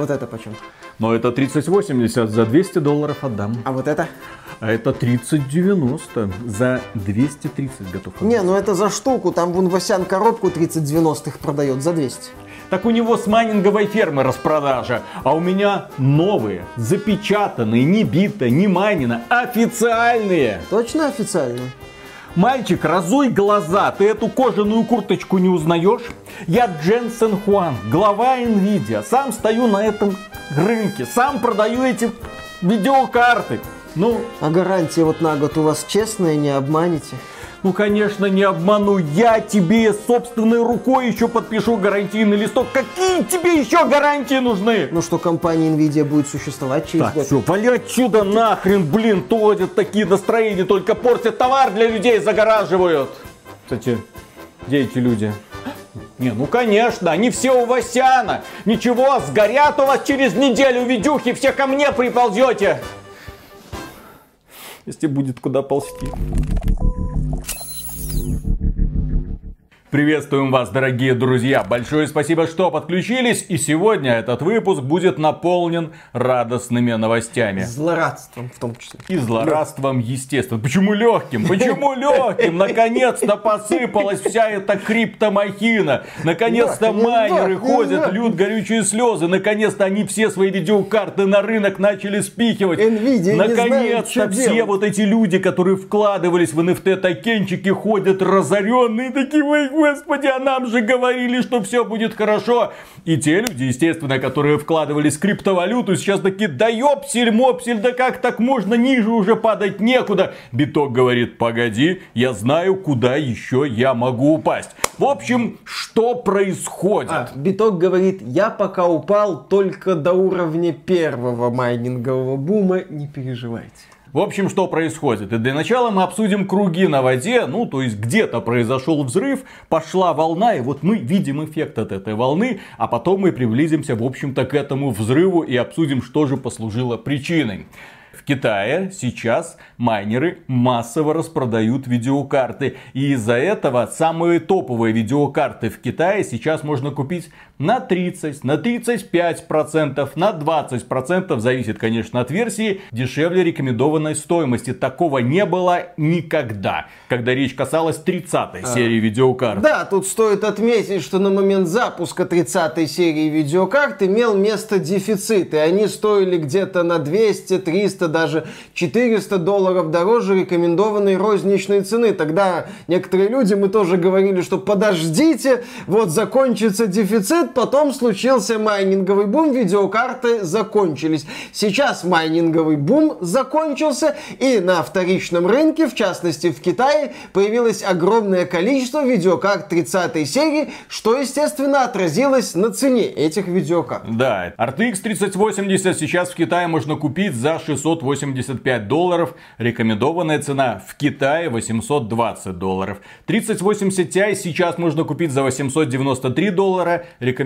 Вот это почем? Но это 3080 за 200 долларов отдам. А вот это? А это 3090 за 230 готов отдать. Не, ну это за штуку. Там вон Васян коробку 3090 продает за 200. Так у него с майнинговой фермы распродажа, а у меня новые, запечатанные, не бита, не майнина, официальные. Точно официально? Мальчик, разуй глаза, ты эту кожаную курточку не узнаешь? Я Дженсен Хуан, глава Nvidia, сам стою на этом рынке, сам продаю эти видеокарты. Ну, А гарантия вот на год у вас честная, не обманете? Ну, конечно, не обману. Я тебе собственной рукой еще подпишу гарантийный листок. Какие тебе еще гарантии нужны? Ну что компания Nvidia будет существовать через Так, год? все, вали отсюда нахрен, блин, тодят такие настроения, только портят товар для людей, загораживают. Кстати, где эти люди? Не, ну конечно, они все у Васяна. Ничего, сгорят у вас через неделю видюхи, все ко мне приползете. Если будет куда ползти. Приветствуем вас, дорогие друзья! Большое спасибо, что подключились. И сегодня этот выпуск будет наполнен радостными новостями. Злорадством в том числе. И злорадством, естественно. Почему легким? Почему легким? Наконец-то посыпалась вся эта криптомахина. Наконец-то майнеры лёгким, ходят, льют горючие слезы. Наконец-то они все свои видеокарты на рынок начали спихивать. Наконец-то все вот эти люди, которые вкладывались в NFT-токенчики, ходят разоренные. Такие, господи, а нам же говорили, что все будет хорошо. И те люди, естественно, которые вкладывались в криптовалюту, сейчас такие, да ёпсель, мопсель, да как так можно, ниже уже падать некуда. Биток говорит, погоди, я знаю, куда еще я могу упасть. В общем, что происходит? А, Биток говорит, я пока упал только до уровня первого майнингового бума, не переживайте. В общем, что происходит? И для начала мы обсудим круги на воде. Ну, то есть где-то произошел взрыв, пошла волна, и вот мы видим эффект от этой волны, а потом мы приблизимся, в общем-то, к этому взрыву и обсудим, что же послужило причиной. В Китае сейчас майнеры массово распродают видеокарты. И из-за этого самые топовые видеокарты в Китае сейчас можно купить на 30, на 35 процентов, на 20 процентов, зависит, конечно, от версии, дешевле рекомендованной стоимости. Такого не было никогда, когда речь касалась 30 серии видеокарт. Да, тут стоит отметить, что на момент запуска 30-й серии видеокарт имел место дефицит, и они стоили где-то на 200, 300, даже 400 долларов дороже рекомендованной розничной цены. Тогда некоторые люди, мы тоже говорили, что подождите, вот закончится дефицит, потом случился майнинговый бум, видеокарты закончились. Сейчас майнинговый бум закончился, и на вторичном рынке, в частности в Китае, появилось огромное количество видеокарт 30 серии, что, естественно, отразилось на цене этих видеокарт. Да, RTX 3080 сейчас в Китае можно купить за 685 долларов. Рекомендованная цена в Китае 820 долларов. 3080 Ti сейчас можно купить за 893 доллара. Рекомендованная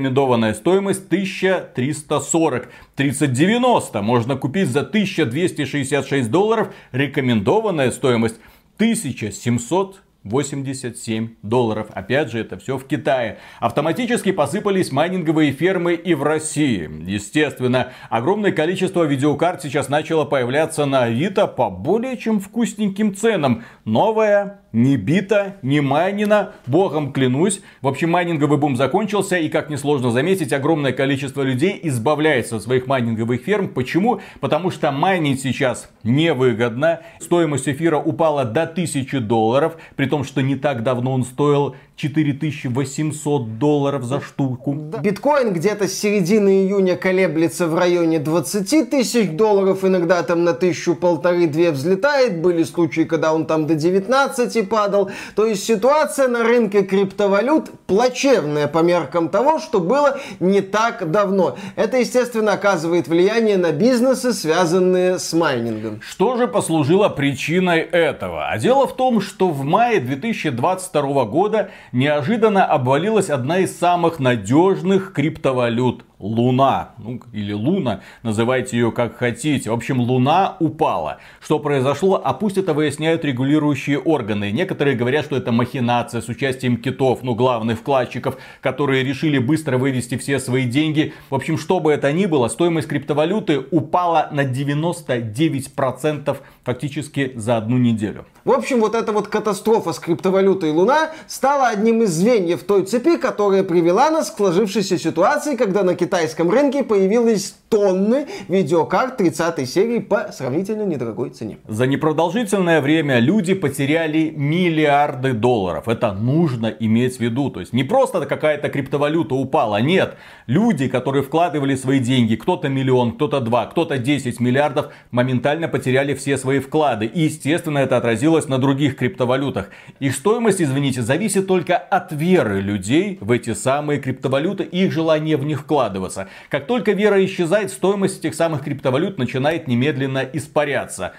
стоимость 1340. 3090 можно купить за 1266 долларов. Рекомендованная стоимость 1700 87 долларов. Опять же, это все в Китае. Автоматически посыпались майнинговые фермы и в России. Естественно, огромное количество видеокарт сейчас начало появляться на Авито по более чем вкусненьким ценам. Новая, не бита, не майнина, богом клянусь. В общем, майнинговый бум закончился, и, как несложно заметить, огромное количество людей избавляется от своих майнинговых ферм. Почему? Потому что майнить сейчас невыгодно. Стоимость эфира упала до 1000 долларов, при том, что не так давно он стоил 4800 долларов за штуку. Биткоин где-то с середины июня колеблется в районе 20 тысяч долларов, иногда там на тысячу полторы-две взлетает, были случаи, когда он там до 19 падал. То есть ситуация на рынке криптовалют плачевная по меркам того, что было не так давно. Это, естественно, оказывает влияние на бизнесы, связанные с майнингом. Что же послужило причиной этого? А дело в том, что в мае 2022 года неожиданно обвалилась одна из самых надежных криптовалют Луна. Ну, или Луна, называйте ее как хотите. В общем, Луна упала. Что произошло? А пусть это выясняют регулирующие органы. Некоторые говорят, что это махинация с участием китов, ну, главных вкладчиков, которые решили быстро вывести все свои деньги. В общем, что бы это ни было, стоимость криптовалюты упала на 99% фактически за одну неделю. В общем, вот эта вот катастрофа с криптовалютой Луна стала одним из звеньев той цепи, которая привела нас к сложившейся ситуации, когда на китайском рынке появились тонны видеокарт 30 серии по сравнительно недорогой цене. За непродолжительное время люди потеряли миллиарды долларов. Это нужно иметь в виду. То есть не просто какая-то криптовалюта упала, нет. Люди, которые вкладывали свои деньги, кто-то миллион, кто-то два, кто-то 10 миллиардов, моментально потеряли все свои вклады. И, естественно, это отразилось на других криптовалютах. Их стоимость, извините, зависит только от веры людей в эти самые криптовалюты и их желания в них вкладываться. Как только вера исчезает, стоимость этих самых криптовалют начинает немедленно испаряться.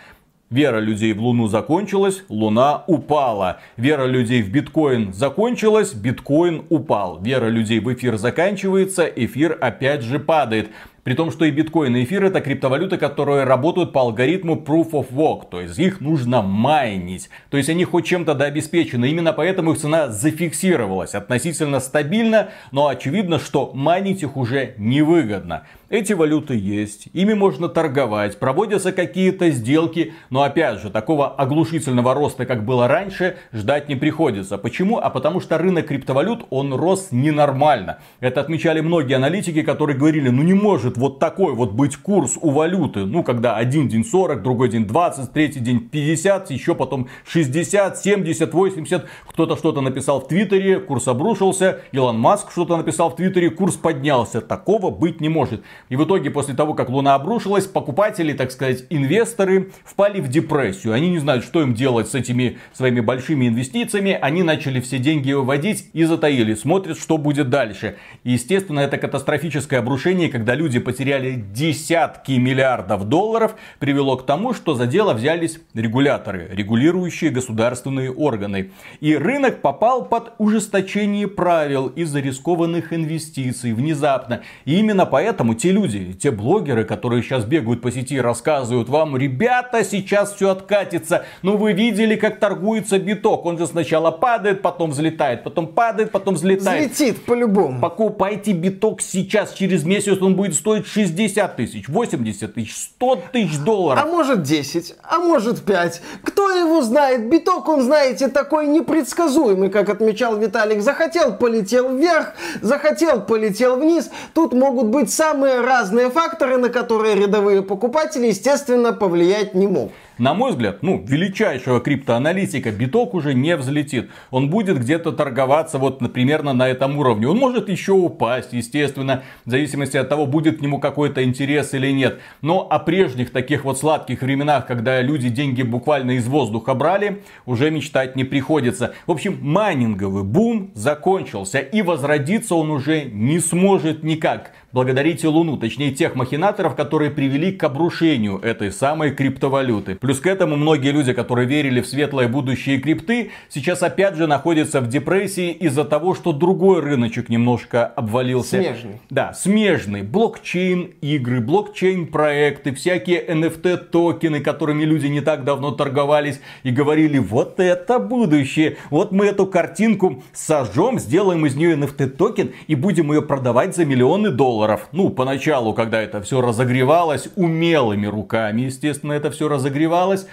Вера людей в Луну закончилась, Луна упала. Вера людей в биткоин закончилась, биткоин упал. Вера людей в эфир заканчивается, эфир опять же падает. При том, что и биткоин, и эфир это криптовалюты, которые работают по алгоритму Proof of Work. То есть их нужно майнить. То есть они хоть чем-то да обеспечены. Именно поэтому их цена зафиксировалась относительно стабильно. Но очевидно, что майнить их уже невыгодно. Эти валюты есть, ими можно торговать, проводятся какие-то сделки, но опять же, такого оглушительного роста, как было раньше, ждать не приходится. Почему? А потому что рынок криптовалют, он рос ненормально. Это отмечали многие аналитики, которые говорили, ну не может вот такой вот быть курс у валюты. Ну, когда один день 40, другой день 20, третий день 50, еще потом 60, 70, 80. Кто-то что-то написал в Твиттере, курс обрушился. Илон Маск что-то написал в Твиттере, курс поднялся. Такого быть не может. И в итоге, после того, как Луна обрушилась, покупатели, так сказать, инвесторы впали в депрессию. Они не знают, что им делать с этими своими большими инвестициями. Они начали все деньги выводить и затаили. Смотрят, что будет дальше. И, естественно, это катастрофическое обрушение, когда люди потеряли десятки миллиардов долларов, привело к тому, что за дело взялись регуляторы, регулирующие государственные органы. И рынок попал под ужесточение правил из-за рискованных инвестиций внезапно. И именно поэтому те люди, те блогеры, которые сейчас бегают по сети и рассказывают вам, ребята, сейчас все откатится. Ну вы видели, как торгуется биток. Он же сначала падает, потом взлетает, потом падает, потом взлетает. Взлетит по-любому. Покупайте биток сейчас, через месяц он будет стоить 60 тысяч, 80 тысяч, 100 тысяч долларов. А может 10, а может 5. Кто его знает? Биток, он, знаете, такой непредсказуемый, как отмечал Виталик. Захотел, полетел вверх, захотел, полетел вниз. Тут могут быть самые разные факторы, на которые рядовые покупатели, естественно, повлиять не могут. На мой взгляд, ну, величайшего криптоаналитика биток уже не взлетит. Он будет где-то торговаться вот примерно на этом уровне. Он может еще упасть, естественно, в зависимости от того, будет к нему какой-то интерес или нет. Но о прежних таких вот сладких временах, когда люди деньги буквально из воздуха брали, уже мечтать не приходится. В общем, майнинговый бум закончился и возродиться он уже не сможет никак. Благодарите Луну, точнее тех махинаторов, которые привели к обрушению этой самой криптовалюты. Плюс к этому многие люди, которые верили в светлое будущее крипты, сейчас опять же находятся в депрессии из-за того, что другой рыночек немножко обвалился. Смежный. Да, смежный. Блокчейн игры, блокчейн проекты, всякие NFT токены, которыми люди не так давно торговались и говорили, вот это будущее. Вот мы эту картинку сожжем, сделаем из нее NFT токен и будем ее продавать за миллионы долларов долларов. Ну, поначалу, когда это все разогревалось, умелыми руками, естественно, это все разогревалось,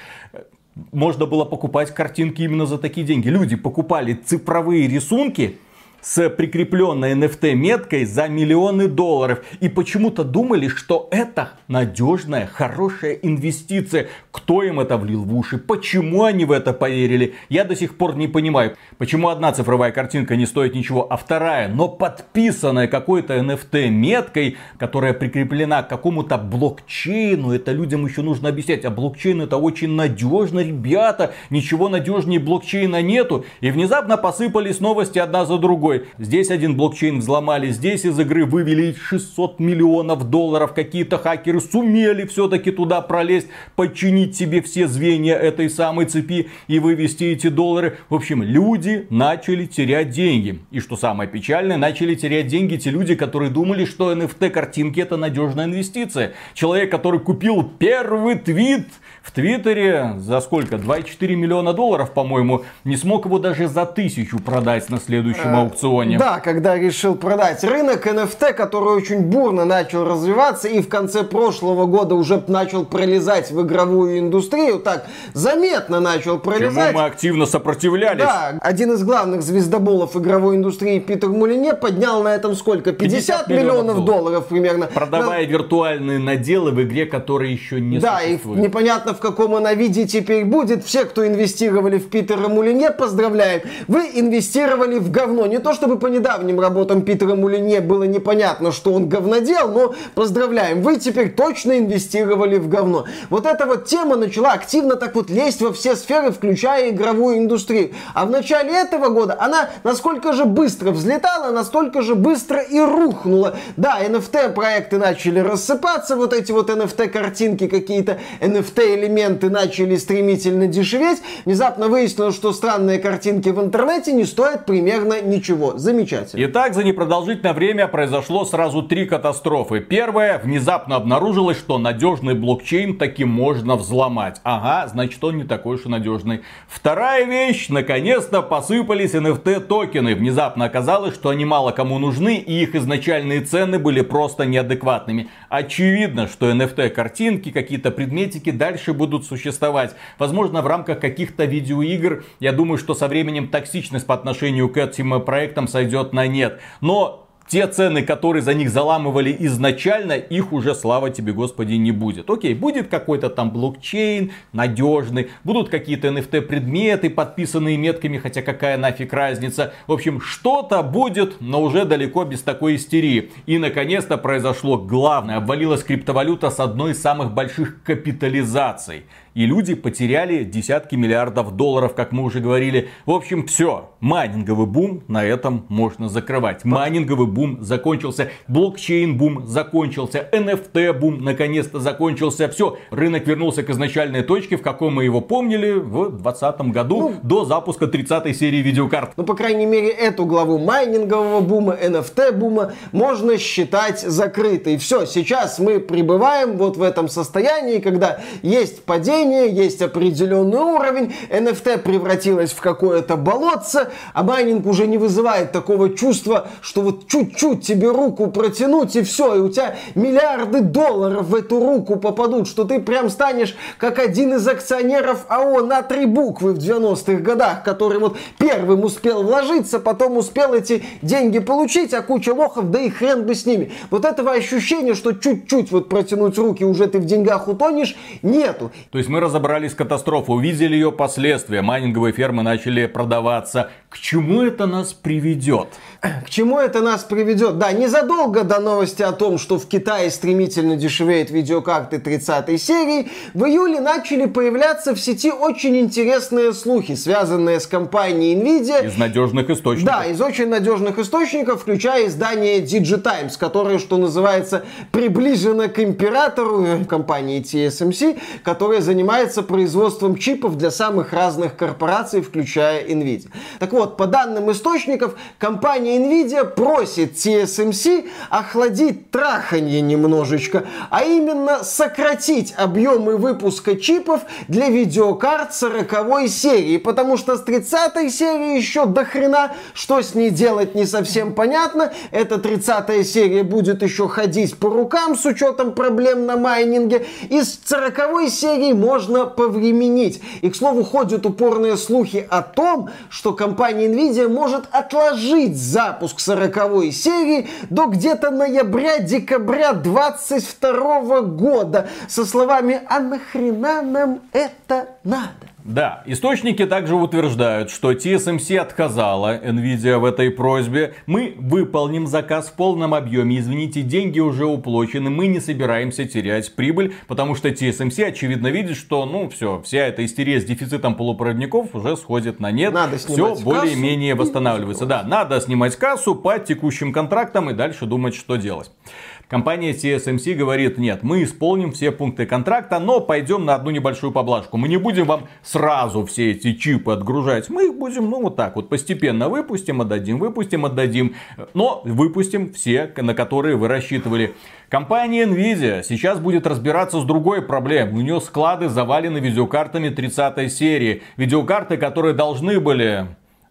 можно было покупать картинки именно за такие деньги. Люди покупали цифровые рисунки, с прикрепленной NFT меткой за миллионы долларов. И почему-то думали, что это надежная, хорошая инвестиция. Кто им это влил в уши? Почему они в это поверили? Я до сих пор не понимаю. Почему одна цифровая картинка не стоит ничего, а вторая, но подписанная какой-то NFT меткой, которая прикреплена к какому-то блокчейну. Это людям еще нужно объяснять. А блокчейн это очень надежно, ребята. Ничего надежнее блокчейна нету. И внезапно посыпались новости одна за другой другой. Здесь один блокчейн взломали, здесь из игры вывели 600 миллионов долларов. Какие-то хакеры сумели все-таки туда пролезть, подчинить себе все звенья этой самой цепи и вывести эти доллары. В общем, люди начали терять деньги. И что самое печальное, начали терять деньги те люди, которые думали, что NFT картинки это надежная инвестиция. Человек, который купил первый твит в Твиттере за сколько? 2,4 миллиона долларов, по-моему, не смог его даже за тысячу продать на следующем э, аукционе. Да, когда решил продать. Рынок NFT, который очень бурно начал развиваться и в конце прошлого года уже начал пролезать в игровую индустрию, так заметно начал пролезать. Чему мы активно сопротивлялись. Да, один из главных звездоболов игровой индустрии Питер Мулине поднял на этом сколько? 50, 50 миллионов, миллионов долларов примерно. Продавая на... виртуальные наделы в игре, которые еще не да, существуют. Да, и непонятно в каком она виде теперь будет. Все, кто инвестировали в Питера Мулине, поздравляем. Вы инвестировали в говно. Не то чтобы по недавним работам Питера Мулине было непонятно, что он говнодел, но поздравляем. Вы теперь точно инвестировали в говно. Вот эта вот тема начала активно так вот лезть во все сферы, включая игровую индустрию. А в начале этого года она насколько же быстро взлетала, настолько же быстро и рухнула. Да, NFT проекты начали рассыпаться, вот эти вот NFT картинки какие-то, NFT элементы начали стремительно дешеветь, внезапно выяснилось, что странные картинки в интернете не стоят примерно ничего. Замечательно. Итак, за непродолжительное время произошло сразу три катастрофы. Первая, внезапно обнаружилось, что надежный блокчейн таки можно взломать. Ага, значит он не такой уж и надежный. Вторая вещь, наконец-то посыпались NFT токены. Внезапно оказалось, что они мало кому нужны и их изначальные цены были просто неадекватными. Очевидно, что NFT картинки, какие-то предметики дальше дальше будут существовать. Возможно, в рамках каких-то видеоигр, я думаю, что со временем токсичность по отношению к этим проектам сойдет на нет. Но те цены, которые за них заламывали изначально, их уже, слава тебе, Господи, не будет. Окей, будет какой-то там блокчейн надежный, будут какие-то NFT предметы, подписанные метками, хотя какая нафиг разница. В общем, что-то будет, но уже далеко без такой истерии. И, наконец-то, произошло главное. Обвалилась криптовалюта с одной из самых больших капитализаций. И люди потеряли десятки миллиардов долларов, как мы уже говорили. В общем, все. Майнинговый бум на этом можно закрывать. Майнинговый бум закончился. Блокчейн бум закончился. NFT бум наконец-то закончился. Все. Рынок вернулся к изначальной точке, в каком мы его помнили в 2020 году ну, до запуска 30 серии видеокарт. Ну, по крайней мере, эту главу майнингового бума, NFT бума можно считать закрытой. Все. Сейчас мы пребываем вот в этом состоянии, когда есть падение управления, есть определенный уровень, NFT превратилась в какое-то болотце, а майнинг уже не вызывает такого чувства, что вот чуть-чуть тебе руку протянуть и все, и у тебя миллиарды долларов в эту руку попадут, что ты прям станешь как один из акционеров АО на три буквы в 90-х годах, который вот первым успел вложиться, потом успел эти деньги получить, а куча лохов, да и хрен бы с ними. Вот этого ощущения, что чуть-чуть вот протянуть руки, уже ты в деньгах утонешь, нету. То есть мы разобрались с катастрофой, увидели ее последствия, майнинговые фермы начали продаваться. К чему это нас приведет? К чему это нас приведет? Да, незадолго до новости о том, что в Китае стремительно дешевеют видеокарты 30 серии, в июле начали появляться в сети очень интересные слухи, связанные с компанией Nvidia. Из надежных источников. Да, из очень надежных источников, включая издание DigiTimes, которое, что называется, приближено к императору э, компании TSMC, которая занимается производством чипов для самых разных корпораций, включая Nvidia. Так вот, по данным источников, компания Nvidia просит TSMC охладить траханье немножечко, а именно сократить объемы выпуска чипов для видеокарт 40 серии, потому что с 30 серии еще до хрена, что с ней делать не совсем понятно. Эта 30 серия будет еще ходить по рукам с учетом проблем на майнинге. И с 40 серии можно повременить. И, к слову, ходят упорные слухи о том, что компания Nvidia может отложить за запуск 40 серии до где-то ноября-декабря 22 года со словами «А нахрена нам это надо?» Да, источники также утверждают, что TSMC отказала Nvidia в этой просьбе. Мы выполним заказ в полном объеме. Извините, деньги уже уплочены. Мы не собираемся терять прибыль, потому что TSMC очевидно видит, что, ну, все, вся эта истерия с дефицитом полупроводников уже сходит на нет. Надо все более-менее восстанавливается. Да, надо снимать кассу по текущим контрактам и дальше думать, что делать. Компания TSMC говорит, нет, мы исполним все пункты контракта, но пойдем на одну небольшую поблажку. Мы не будем вам сразу все эти чипы отгружать. Мы их будем, ну, вот так вот, постепенно выпустим, отдадим, выпустим, отдадим. Но выпустим все, на которые вы рассчитывали. Компания Nvidia сейчас будет разбираться с другой проблемой. У нее склады завалены видеокартами 30 серии. Видеокарты, которые должны были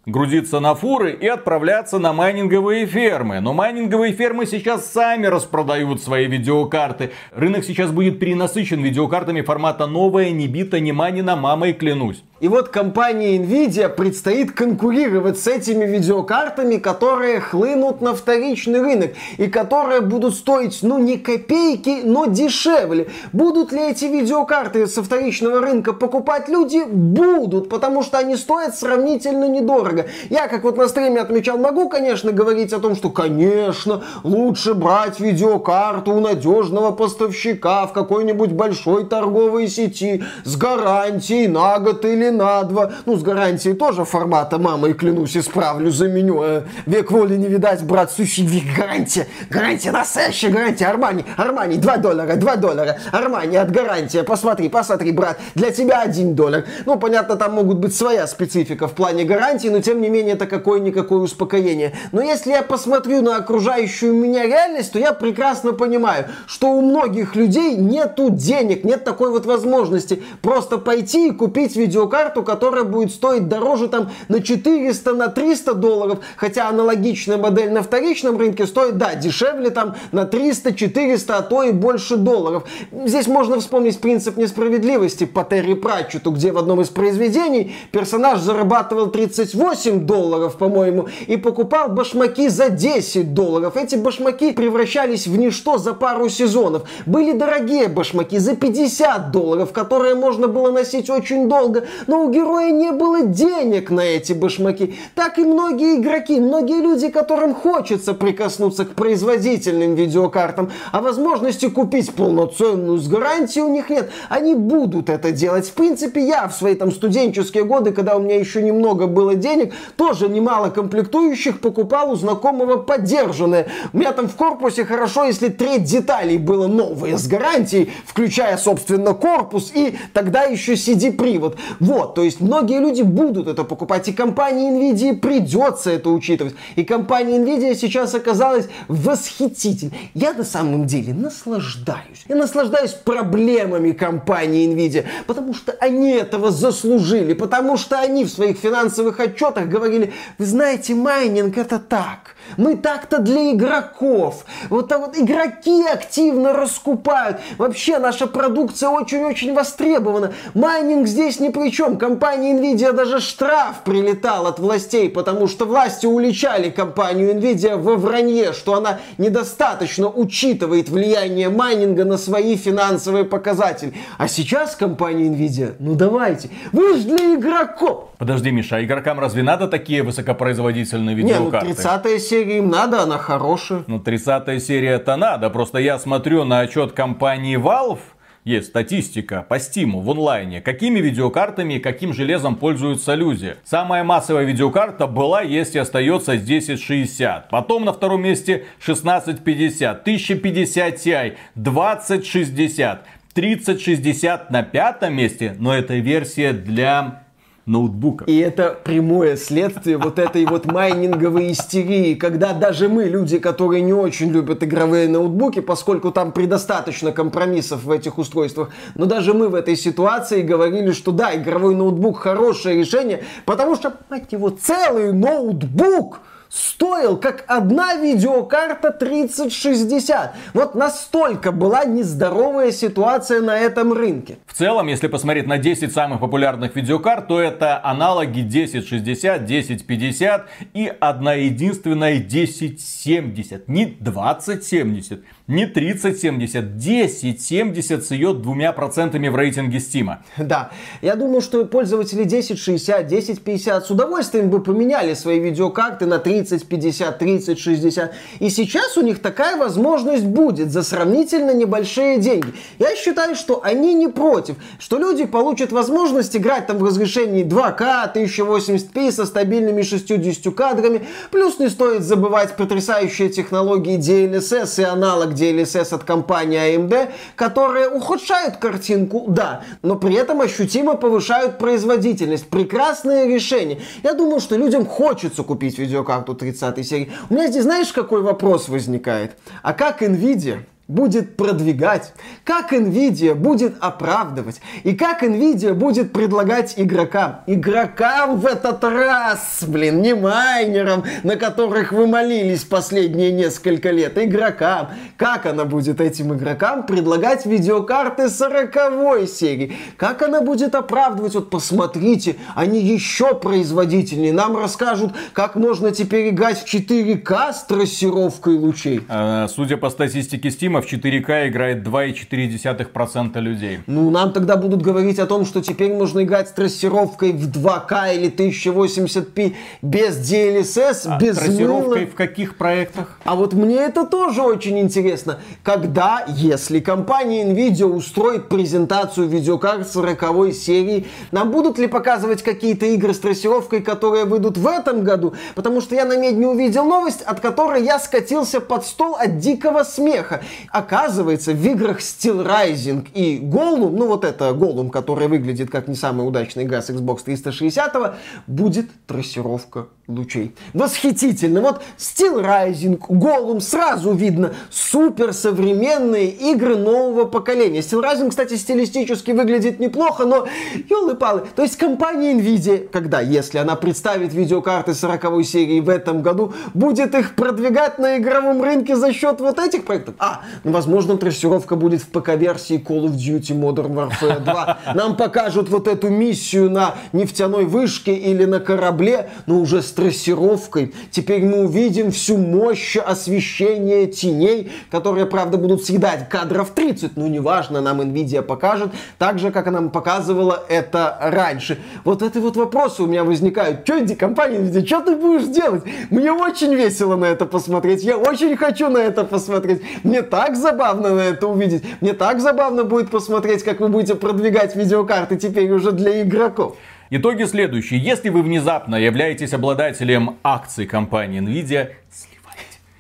грузиться на фуры и отправляться на майнинговые фермы. Но майнинговые фермы сейчас сами распродают свои видеокарты. Рынок сейчас будет перенасыщен видеокартами формата новая, не бита, не манина, мамой клянусь. И вот компании Nvidia предстоит конкурировать с этими видеокартами, которые хлынут на вторичный рынок и которые будут стоить, ну, не копейки, но дешевле. Будут ли эти видеокарты со вторичного рынка покупать люди? Будут, потому что они стоят сравнительно недорого. Я, как вот на стриме отмечал, могу, конечно, говорить о том, что, конечно, лучше брать видеокарту у надежного поставщика в какой-нибудь большой торговой сети с гарантией на год или на два. Ну, с гарантией тоже формата мамой клянусь, исправлю, заменю. Э, век воли не видать, брат, сущий век гарантия. Гарантия, настоящая гарантия. Армани, Армани, 2 доллара, 2 доллара. Армани от гарантия. Посмотри, посмотри, брат, для тебя 1 доллар. Ну, понятно, там могут быть своя специфика в плане гарантии, но тем не менее это какое-никакое успокоение. Но если я посмотрю на окружающую меня реальность, то я прекрасно понимаю, что у многих людей нету денег, нет такой вот возможности просто пойти и купить видеокарту карту, которая будет стоить дороже там на 400, на 300 долларов, хотя аналогичная модель на вторичном рынке стоит, да, дешевле там на 300, 400, а то и больше долларов. Здесь можно вспомнить принцип несправедливости по Терри Пратчету, где в одном из произведений персонаж зарабатывал 38 долларов, по-моему, и покупал башмаки за 10 долларов. Эти башмаки превращались в ничто за пару сезонов. Были дорогие башмаки за 50 долларов, которые можно было носить очень долго, но у героя не было денег на эти башмаки. Так и многие игроки, многие люди, которым хочется прикоснуться к производительным видеокартам, а возможности купить полноценную с гарантией у них нет. Они будут это делать. В принципе, я в свои там студенческие годы, когда у меня еще немного было денег, тоже немало комплектующих покупал у знакомого поддержанное. У меня там в корпусе хорошо, если треть деталей было новые с гарантией, включая, собственно, корпус и тогда еще CD-привод. Вот, то есть многие люди будут это покупать, и компании Nvidia придется это учитывать. И компания Nvidia сейчас оказалась восхитительной. Я на самом деле наслаждаюсь. Я наслаждаюсь проблемами компании Nvidia, потому что они этого заслужили, потому что они в своих финансовых отчетах говорили, вы знаете, майнинг это так. Мы так-то для игроков. Вот так вот игроки активно раскупают. Вообще наша продукция очень-очень востребована. Майнинг здесь ни при чем. Компании Nvidia даже штраф прилетал от властей, потому что власти уличали компанию Nvidia во вранье, что она недостаточно учитывает влияние майнинга на свои финансовые показатели. А сейчас компания Nvidia, ну давайте, вы же для игроков. Подожди, Миша, а игрокам разве надо такие высокопроизводительные видеокарты? Не, ну 30 серия им надо, она хорошая. Ну 30 серия это надо, просто я смотрю на отчет компании Valve, есть статистика по Steam в онлайне, какими видеокартами и каким железом пользуются люди. Самая массовая видеокарта была, есть и остается 1060. Потом на втором месте 1650, 1050 Ti, 2060. 3060 на пятом месте, но это версия для ноутбуков. И это прямое следствие вот этой вот майнинговой истерии, когда даже мы, люди, которые не очень любят игровые ноутбуки, поскольку там предостаточно компромиссов в этих устройствах, но даже мы в этой ситуации говорили, что да, игровой ноутбук хорошее решение, потому что, мать его, целый ноутбук стоил как одна видеокарта 3060. Вот настолько была нездоровая ситуация на этом рынке. В целом, если посмотреть на 10 самых популярных видеокарт, то это аналоги 1060, 1050 и одна единственная 1070. Не 2070, не 3070, 1070 с ее двумя процентами в рейтинге Steam. Да, я думаю, что пользователи 1060, 1050 с удовольствием бы поменяли свои видеокарты на 3050, 3060. И сейчас у них такая возможность будет за сравнительно небольшие деньги. Я считаю, что они не против, что люди получат возможность играть там в разрешении 2К, 1080p со стабильными 60 кадрами. Плюс не стоит забывать потрясающие технологии DLSS и аналог DLSS от компании AMD, которые ухудшают картинку, да, но при этом ощутимо повышают производительность. Прекрасное решение. Я думаю, что людям хочется купить видеокарту 30 серии. У меня здесь знаешь, какой вопрос возникает? А как Nvidia будет продвигать, как Nvidia будет оправдывать и как Nvidia будет предлагать игрокам. Игрокам в этот раз, блин, не майнерам, на которых вы молились последние несколько лет, игрокам. Как она будет этим игрокам предлагать видеокарты 40 серии? Как она будет оправдывать? Вот посмотрите, они еще производительнее. Нам расскажут, как можно теперь играть в 4К с трассировкой лучей. А, судя по статистике Steam, в 4К играет 2,4% людей. Ну, нам тогда будут говорить о том, что теперь можно играть с трассировкой в 2К или 1080p без DLSS, а без трассировкой мыла. в каких проектах? А вот мне это тоже очень интересно. Когда, если компания Nvidia устроит презентацию видеокарт 40 серии, нам будут ли показывать какие-то игры с трассировкой, которые выйдут в этом году? Потому что я на медне увидел новость, от которой я скатился под стол от дикого смеха. Оказывается, в играх Steel Rising и Gollum, ну вот это Gollum, который выглядит как не самая удачная игра с Xbox 360, будет трассировка лучей. Восхитительно. Вот Steel Rising, Gollum, сразу видно суперсовременные игры нового поколения. Steel Rising, кстати, стилистически выглядит неплохо, но елы-палы. То есть компания Nvidia, когда, если она представит видеокарты 40 серии в этом году, будет их продвигать на игровом рынке за счет вот этих проектов. А, Возможно, трассировка будет в ПК-версии Call of Duty Modern Warfare 2. Нам покажут вот эту миссию на нефтяной вышке или на корабле, но уже с трассировкой. Теперь мы увидим всю мощь освещения теней, которые, правда, будут съедать кадров 30. Ну, неважно, нам Nvidia покажет, так же, как она нам показывала это раньше. Вот это вот вопросы у меня возникают. Что, компания Nvidia, что ты будешь делать? Мне очень весело на это посмотреть. Я очень хочу на это посмотреть. Мне так забавно на это увидеть. Мне так забавно будет посмотреть, как вы будете продвигать видеокарты теперь уже для игроков. Итоги следующие. Если вы внезапно являетесь обладателем акций компании Nvidia,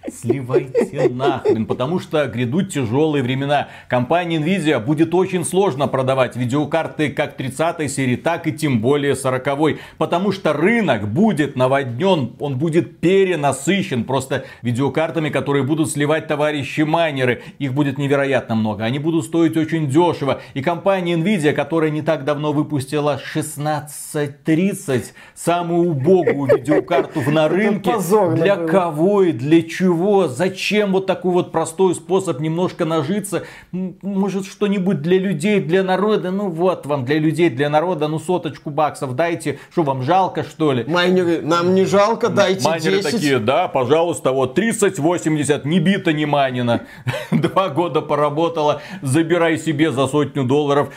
Сливайте нахрен, потому что грядут тяжелые времена. Компании Nvidia будет очень сложно продавать видеокарты как 30 серии, так и тем более 40 потому что рынок будет наводнен, он будет перенасыщен просто видеокартами, которые будут сливать товарищи майнеры. Их будет невероятно много, они будут стоить очень дешево. И компания Nvidia, которая не так давно выпустила 1630, самую убогую видеокарту на рынке, для кого и для чего? Чего? Зачем вот такой вот простой способ немножко нажиться? Может что-нибудь для людей, для народа? Ну вот вам для людей, для народа, ну соточку баксов дайте. Что вам жалко что ли? Майнеры, нам не жалко, дайте Майнеры 10. такие, да, пожалуйста, вот 30-80, не бита, не манина. Два года поработала, забирай себе за сотню долларов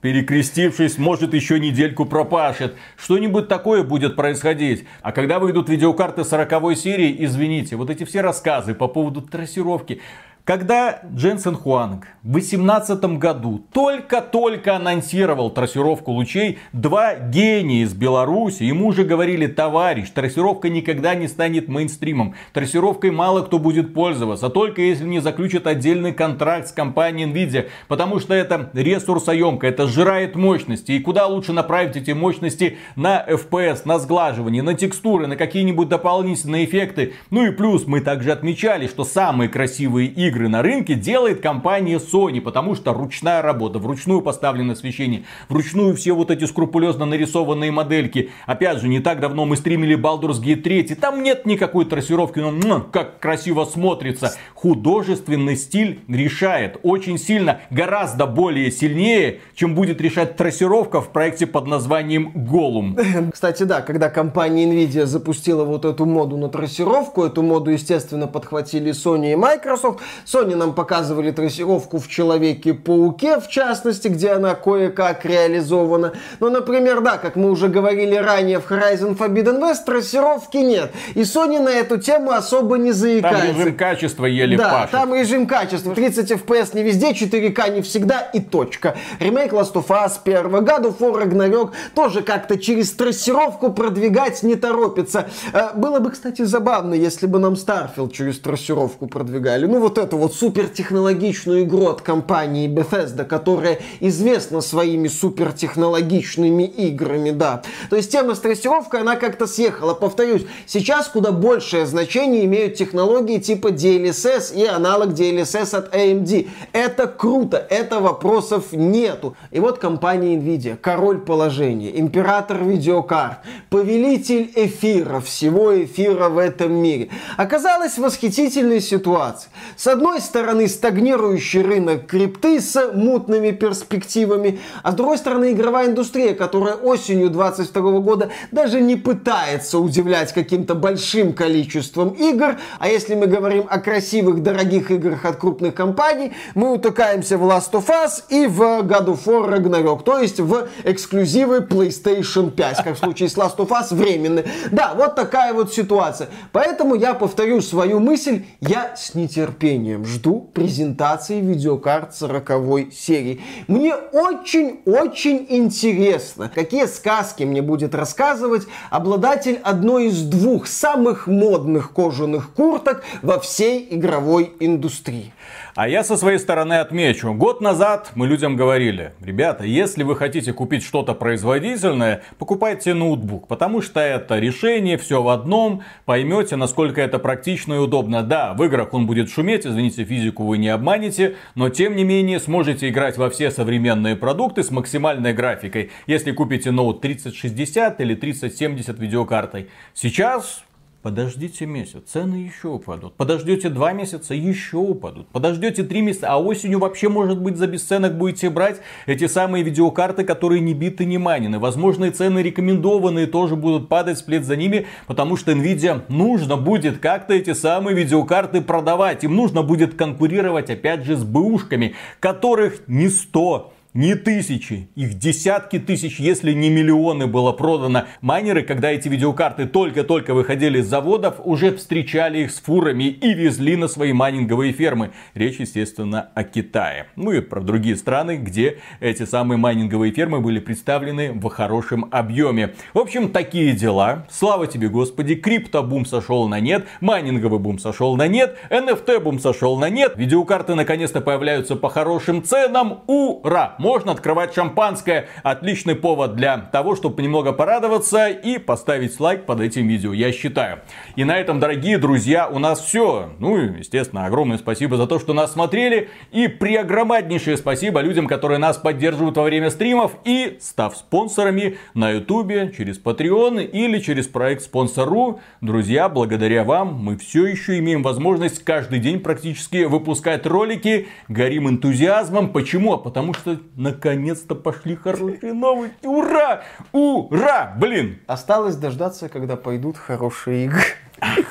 перекрестившись, может еще недельку пропашет. Что-нибудь такое будет происходить. А когда выйдут видеокарты 40 серии, извините, вот эти все рассказы по поводу трассировки, когда Дженсен Хуанг в 2018 году только-только анонсировал трассировку лучей, два гения из Беларуси ему уже говорили, товарищ, трассировка никогда не станет мейнстримом. Трассировкой мало кто будет пользоваться, только если не заключат отдельный контракт с компанией Nvidia, потому что это ресурсоемко, это сжирает мощности. И куда лучше направить эти мощности на FPS, на сглаживание, на текстуры, на какие-нибудь дополнительные эффекты. Ну и плюс мы также отмечали, что самые красивые игры игры на рынке делает компания Sony, потому что ручная работа, вручную поставлено освещение, вручную все вот эти скрупулезно нарисованные модельки. Опять же, не так давно мы стримили Baldur's Gate 3, там нет никакой трассировки, но ну, как красиво смотрится. Художественный стиль решает очень сильно, гораздо более сильнее, чем будет решать трассировка в проекте под названием Голум. Кстати, да, когда компания Nvidia запустила вот эту моду на трассировку, эту моду, естественно, подхватили Sony и Microsoft. Sony нам показывали трассировку в Человеке-пауке, в частности, где она кое-как реализована. Но, например, да, как мы уже говорили ранее в Horizon Forbidden West, трассировки нет. И Sony на эту тему особо не заикается. Там режим качества еле Да, пашет. там режим качества. 30 FPS не везде, 4К не всегда и точка. Ремейк Last of Us 1, God of War Ragnarok тоже как-то через трассировку продвигать не торопится. Э, Было бы, кстати, забавно, если бы нам Starfield через трассировку продвигали. Ну, вот эту вот супертехнологичную игру от компании Bethesda, которая известна своими супертехнологичными играми, да. То есть тема с трассировкой, она как-то съехала. Повторюсь, сейчас куда большее значение имеют технологии типа DLSS и аналог DLSS от AMD. Это круто, это вопросов нету. И вот компания Nvidia, король положения, император видеокарт, повелитель эфира, всего эфира в этом мире, оказалась восхитительной ситуации. С одной стороны, стагнирующий рынок крипты с мутными перспективами, а с другой стороны, игровая индустрия, которая осенью 22 года даже не пытается удивлять каким-то большим количеством игр, а если мы говорим о красивых, дорогих играх от крупных компаний, мы утыкаемся в Last of Us и в God of War Ragnarok, то есть в эксклюзивы PlayStation 5, как в случае с Last of Us временные. Да, вот такая вот ситуация. Поэтому я повторю свою мысль, я с нетерпением жду презентации видеокарт 40 серии. Мне очень-очень интересно, какие сказки мне будет рассказывать обладатель одной из двух самых модных кожаных курток во всей игровой индустрии. А я со своей стороны отмечу. Год назад мы людям говорили, ребята, если вы хотите купить что-то производительное, покупайте ноутбук, потому что это решение, все в одном, поймете, насколько это практично и удобно. Да, в играх он будет шуметь, извините, физику вы не обманете, но тем не менее сможете играть во все современные продукты с максимальной графикой, если купите ноут 3060 или 3070 видеокартой. Сейчас Подождите месяц, цены еще упадут. Подождете два месяца, еще упадут. Подождете три месяца, а осенью вообще, может быть, за бесценок будете брать эти самые видеокарты, которые не биты, не майнены. Возможно, и цены рекомендованные тоже будут падать вслед за ними, потому что Nvidia нужно будет как-то эти самые видеокарты продавать. Им нужно будет конкурировать, опять же, с бэушками, которых не 100, не тысячи, их десятки тысяч, если не миллионы было продано. Майнеры, когда эти видеокарты только-только выходили из заводов, уже встречали их с фурами и везли на свои майнинговые фермы. Речь, естественно, о Китае. Ну и про другие страны, где эти самые майнинговые фермы были представлены в хорошем объеме. В общем, такие дела. Слава тебе, Господи, криптобум сошел на нет, майнинговый бум сошел на нет, NFT бум сошел на нет, видеокарты наконец-то появляются по хорошим ценам. Ура! Можно открывать шампанское. Отличный повод для того, чтобы немного порадоваться и поставить лайк под этим видео, я считаю. И на этом, дорогие друзья, у нас все. Ну и, естественно, огромное спасибо за то, что нас смотрели. И преогромаднейшее спасибо людям, которые нас поддерживают во время стримов и став спонсорами на ютубе, через Patreon или через проект Спонсору. Друзья, благодаря вам мы все еще имеем возможность каждый день практически выпускать ролики. Горим энтузиазмом. Почему? А потому что наконец-то пошли хорошие новости. Ура! Ура! Блин! Осталось дождаться, когда пойдут хорошие игры.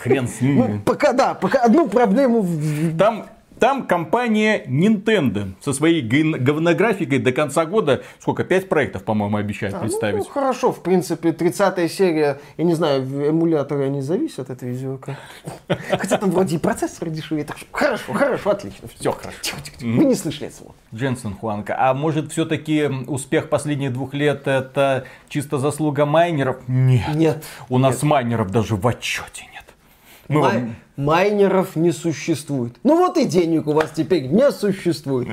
Хрен с Ну, ними. пока да, пока одну проблему Там, там компания Nintendo со своей говнографикой до конца года, сколько, пять проектов, по-моему, обещает А, представить. Ну, хорошо, в принципе, 30 серия, я не знаю, эмуляторы они зависят от видеокарты. Хотя там вроде и процессор что хорошо, хорошо, отлично. Все хорошо. Вы не слышали этого. Дженсен Хуанка. А может, все-таки успех последних двух лет это чисто заслуга майнеров? Нет. Нет. У нас майнеров даже в отчете нет. Мы Май- вам- Майнеров не существует. Ну вот и денег у вас теперь не существует.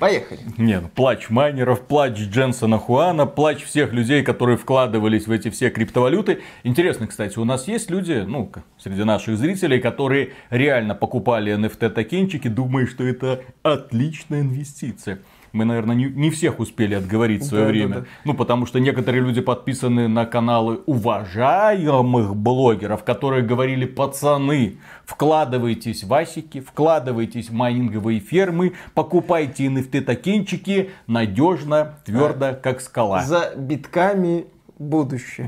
Поехали. Нет, плач майнеров, плач Дженсона Хуана, плач всех людей, которые вкладывались в эти все криптовалюты. Интересно, кстати, у нас есть люди, ну, среди наших зрителей, которые реально покупали NFT-токенчики, думая, что это отличная инвестиция. Мы, наверное, не, не всех успели отговорить в свое Да, да, время. да. Ну, потому что некоторые люди подписаны на каналы уважаемых блогеров, которые говорили, пацаны, вкладывайтесь в асики, вкладывайтесь в майнинговые фермы, покупайте NFT-токенчики надежно, твердо, как скала. За битками будущее.